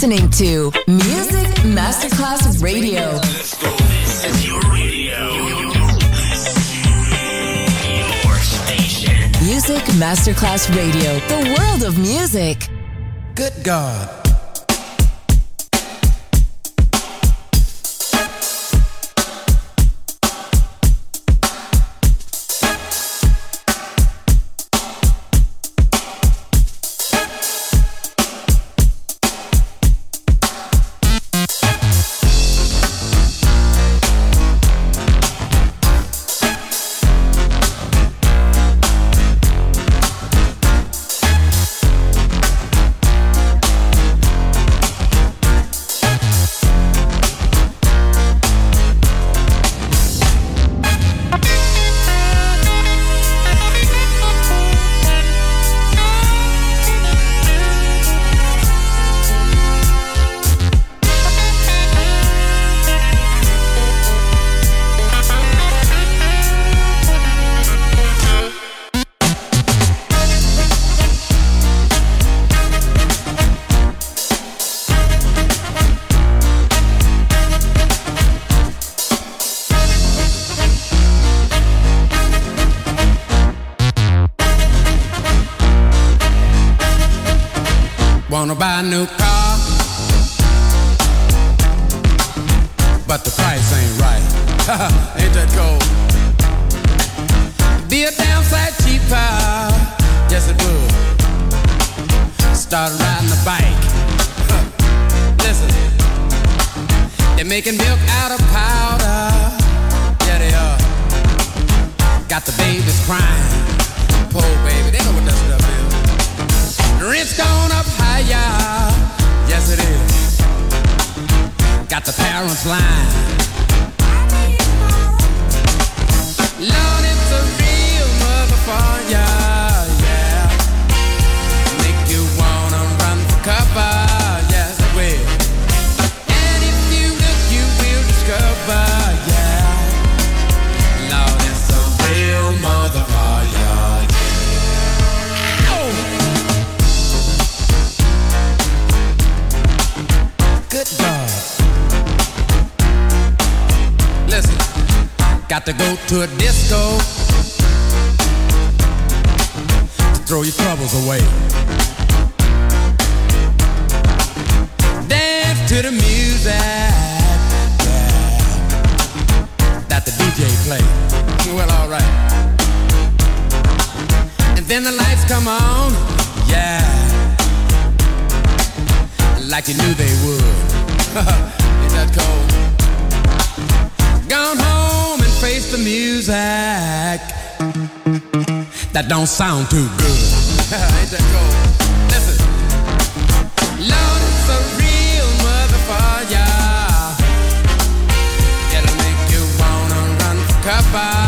Listening to Music Masterclass Radio. This is your radio. Your station. Music Masterclass Radio, the world of music. Good God. Start riding a bike. Listen, they're making milk out of powder. Yeah, they are. Got the babies crying. Poor baby, they know what that stuff is. Rent's gone up higher. Yes, it is. Got the parents lying. Lord, got to go to a disco to throw your troubles away. Dance to the music yeah, that the DJ play. Well, alright. And then the lights come on, yeah like you knew they would. Ain't that cold? And the music that don't sound too good. Ain't that cold? Listen, Lord, it's a real motherfucker. It'll make you wanna run for cover,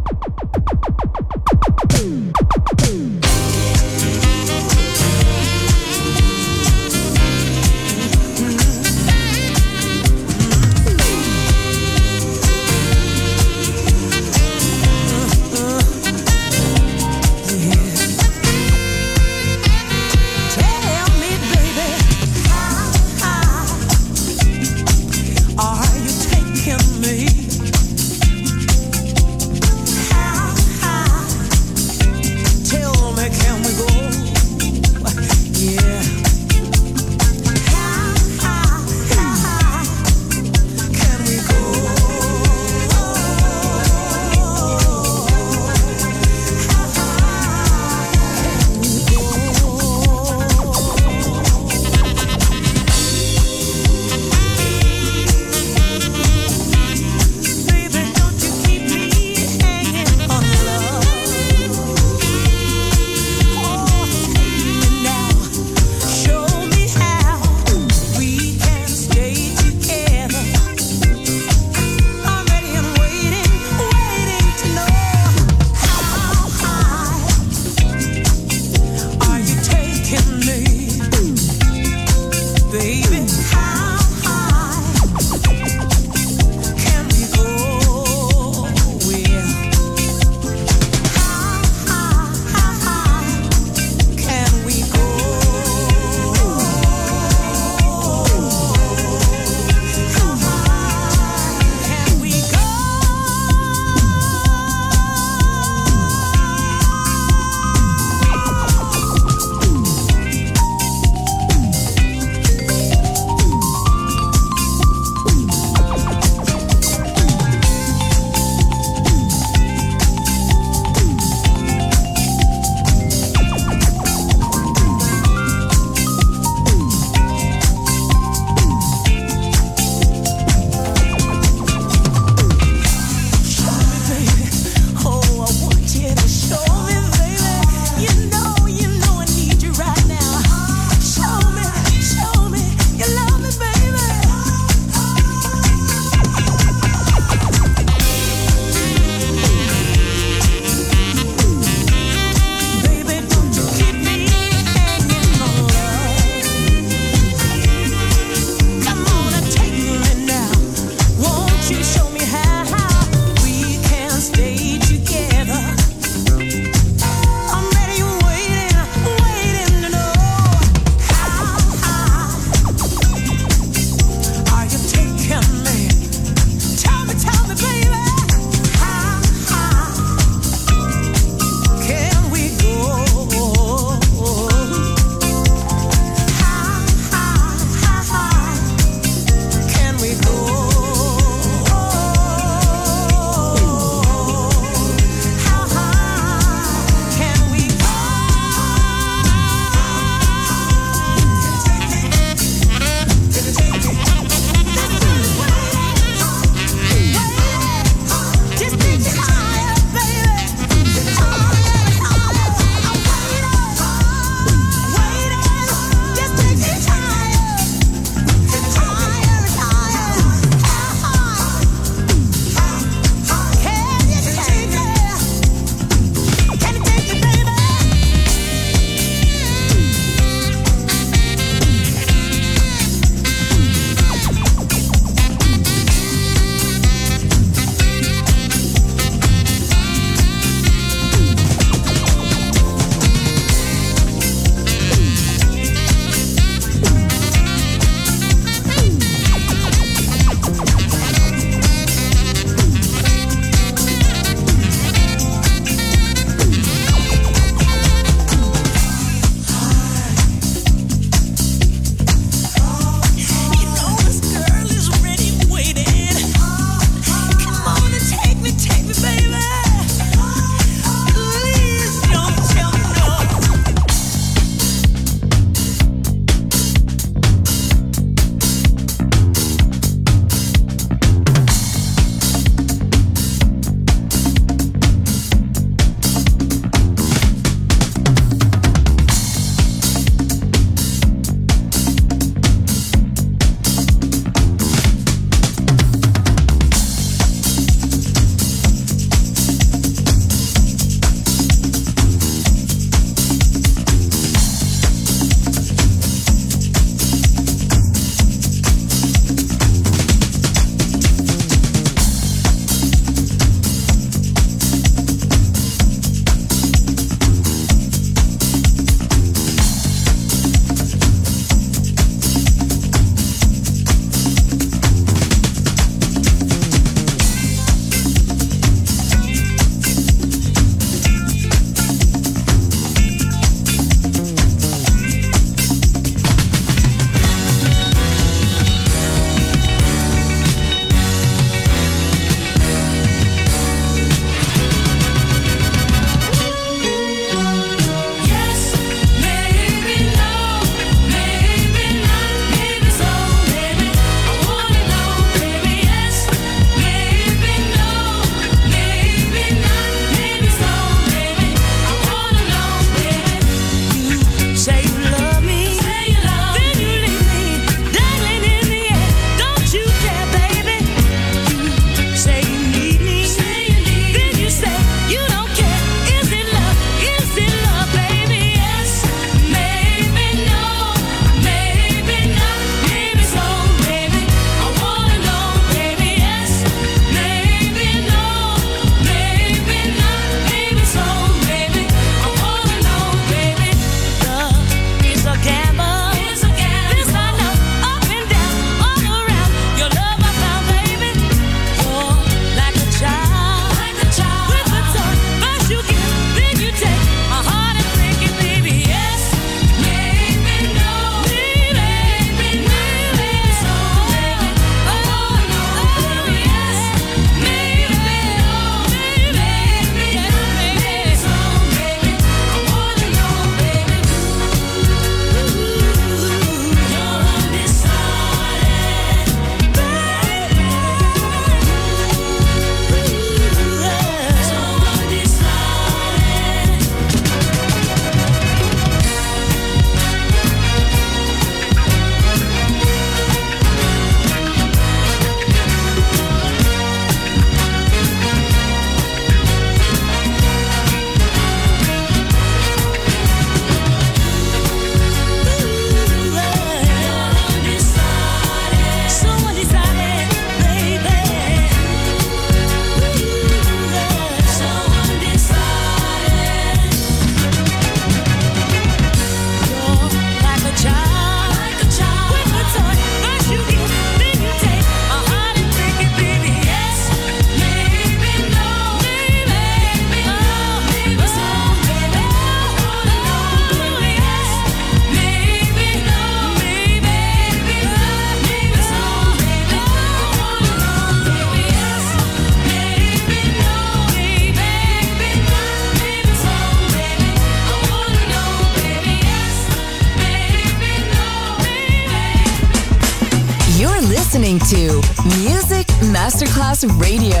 Radio,